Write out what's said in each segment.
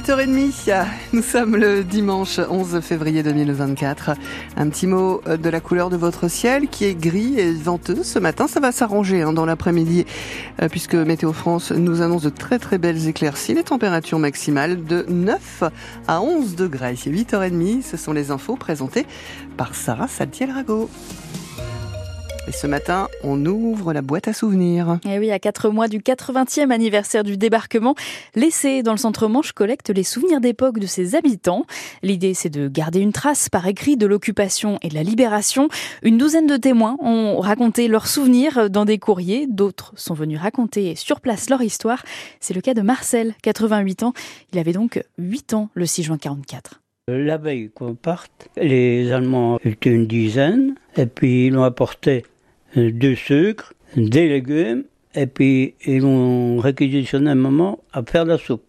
8h30. Nous sommes le dimanche 11 février 2024. Un petit mot de la couleur de votre ciel qui est gris et venteux ce matin. Ça va s'arranger hein, dans l'après-midi euh, puisque Météo France nous annonce de très très belles éclaircies. Les températures maximales de 9 à 11 degrés. 8h30, ce sont les infos présentées par Sarah Saltiel-Rago. Et ce matin, on ouvre la boîte à souvenirs. Et eh oui, à quatre mois du 80e anniversaire du débarquement, l'essai dans le centre Manche collecte les souvenirs d'époque de ses habitants. L'idée, c'est de garder une trace par écrit de l'occupation et de la libération. Une douzaine de témoins ont raconté leurs souvenirs dans des courriers. D'autres sont venus raconter sur place leur histoire. C'est le cas de Marcel, 88 ans. Il avait donc 8 ans le 6 juin 44. La veille qu'on parte, les Allemands étaient une dizaine, et puis ils ont apporté du sucre, des légumes, et puis ils ont réquisitionné un moment à faire la soupe.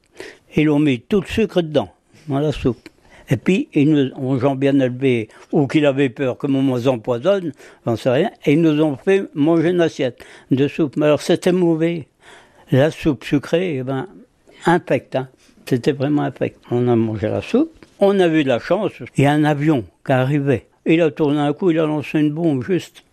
Ils ont mis tout le sucre dedans, dans la soupe. Et puis, ils nous ont bien élevé, ou qu'ils avaient peur que on nous empoisonne, j'en sais rien, et ils nous ont fait manger une assiette de soupe. Mais alors, c'était mauvais. La soupe sucrée, eh ben, infecte, hein. C'était vraiment infect. On a mangé la soupe. On a eu de la chance. Il y a un avion qui arrivait. Il a tourné un coup, il a lancé une bombe juste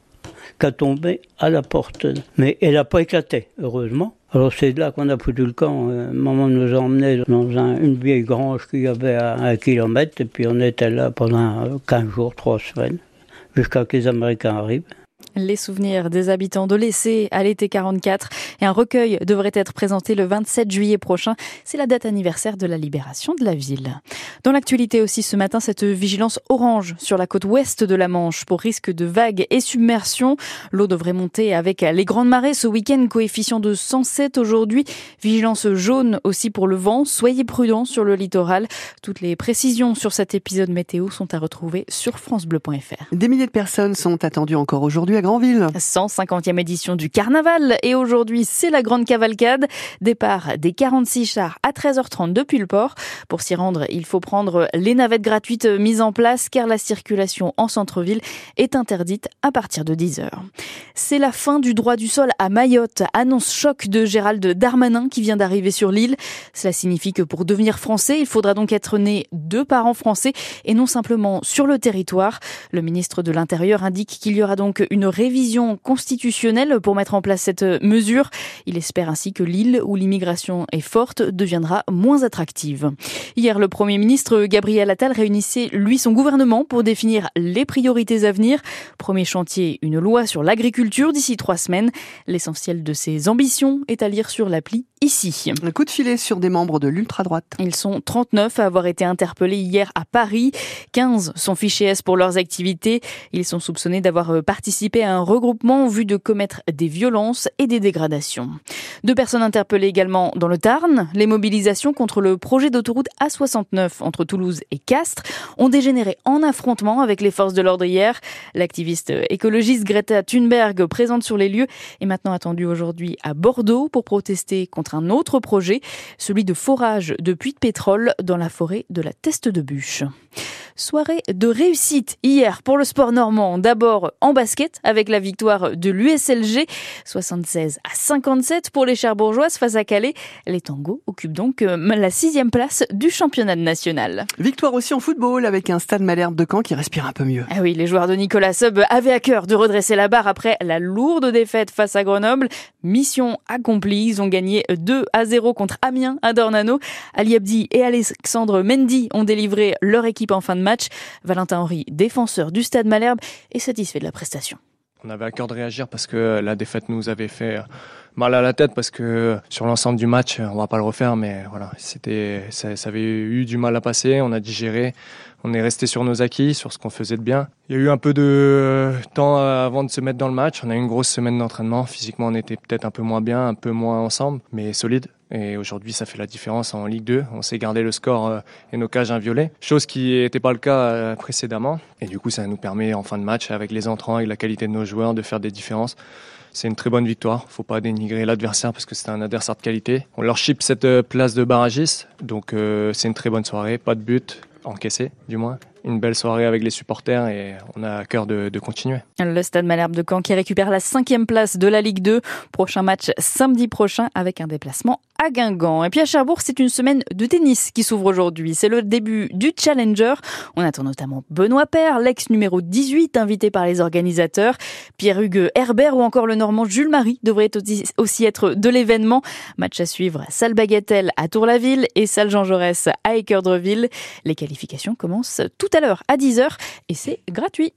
qui tombé à la porte. Mais elle n'a pas éclaté, heureusement. Alors c'est là qu'on a foutu le camp. Euh, maman nous a emmenés dans une vieille grange qu'il y avait à un kilomètre, et puis on était là pendant 15 jours, 3 semaines, jusqu'à ce que les Américains arrivent les souvenirs des habitants de l'essai à l'été 44 et un recueil devrait être présenté le 27 juillet prochain. C'est la date anniversaire de la libération de la ville. Dans l'actualité aussi ce matin, cette vigilance orange sur la côte ouest de la Manche pour risque de vagues et submersion. L'eau devrait monter avec les grandes marées ce week-end, coefficient de 107 aujourd'hui. Vigilance jaune aussi pour le vent. Soyez prudents sur le littoral. Toutes les précisions sur cet épisode météo sont à retrouver sur francebleu.fr. Des milliers de personnes sont attendues encore aujourd'hui à Grandville. 150e édition du carnaval et aujourd'hui c'est la grande cavalcade. Départ des 46 chars à 13h30 depuis le port. Pour s'y rendre, il faut prendre les navettes gratuites mises en place car la circulation en centre-ville est interdite à partir de 10h. C'est la fin du droit du sol à Mayotte, annonce choc de Gérald Darmanin qui vient d'arriver sur l'île. Cela signifie que pour devenir français, il faudra donc être né de parents français et non simplement sur le territoire. Le ministre de l'Intérieur indique qu'il y aura donc une révision constitutionnelle pour mettre en place cette mesure. Il espère ainsi que l'île où l'immigration est forte deviendra moins attractive. Hier, le Premier ministre Gabriel Attal réunissait lui son gouvernement pour définir les priorités à venir. Premier chantier, une loi sur l'agriculture d'ici trois semaines. L'essentiel de ses ambitions est à lire sur l'appli ici. Un coup de filet sur des membres de l'ultra-droite. Ils sont 39 à avoir été interpellés hier à Paris. 15 sont fichés S pour leurs activités. Ils sont soupçonnés d'avoir participé à un regroupement en vue de commettre des violences et des dégradations. Deux personnes interpellées également dans le Tarn. Les mobilisations contre le projet d'autoroute A69 entre Toulouse et Castres ont dégénéré en affrontement avec les forces de l'ordre hier. L'activiste écologiste Greta Thunberg, présente sur les lieux, est maintenant attendue aujourd'hui à Bordeaux pour protester contre un autre projet, celui de forage de puits de pétrole dans la forêt de la Teste de Bûche. Soirée de réussite hier pour le sport normand. D'abord en basket avec la victoire de l'USLG 76 à 57 pour les Cherbourgeoises face à Calais. Les tangos occupent donc euh, la sixième place du championnat national. Victoire aussi en football avec un stade Malherbe de Caen qui respire un peu mieux. Ah oui, les joueurs de Nicolas Sub avaient à cœur de redresser la barre après la lourde défaite face à Grenoble. Mission accomplie, ils ont gagné 2 à 0 contre Amiens à Dornano. Ali Abdi et Alexandre Mendy ont délivré leur équipe en fin de match. Valentin Henry, défenseur du Stade Malherbe, est satisfait de la prestation. On avait à cœur de réagir parce que la défaite nous avait fait mal à la tête parce que sur l'ensemble du match, on va pas le refaire, mais voilà, c'était, ça, avait eu du mal à passer. On a digéré, on est resté sur nos acquis, sur ce qu'on faisait de bien. Il y a eu un peu de temps avant de se mettre dans le match. On a eu une grosse semaine d'entraînement. Physiquement, on était peut-être un peu moins bien, un peu moins ensemble, mais solide. Et aujourd'hui, ça fait la différence en Ligue 2. On s'est gardé le score euh, et nos cages inviolées, chose qui n'était pas le cas euh, précédemment. Et du coup, ça nous permet en fin de match, avec les entrants, avec la qualité de nos joueurs, de faire des différences. C'est une très bonne victoire. Faut pas dénigrer l'adversaire parce que c'est un adversaire de qualité. On leur chip cette euh, place de barragiste, donc c'est une très bonne soirée. Pas de but encaissé, du moins. Une belle soirée avec les supporters et on a à cœur de, continuer. Le Stade Malherbe de Caen qui récupère la cinquième place de la Ligue 2. Prochain match samedi prochain avec un déplacement à Guingamp. Et puis à Cherbourg, c'est une semaine de tennis qui s'ouvre aujourd'hui. C'est le début du Challenger. On attend notamment Benoît Paire, l'ex numéro 18 invité par les organisateurs. Pierre-Hugues Herbert ou encore le Normand Jules Marie devraient aussi être de l'événement. Match à suivre, salle Bagatelle à Tour-la-Ville et salle Jean Jaurès à Équeurdreville. Les qualifications commencent tout à l'heure à 10h et c'est gratuit.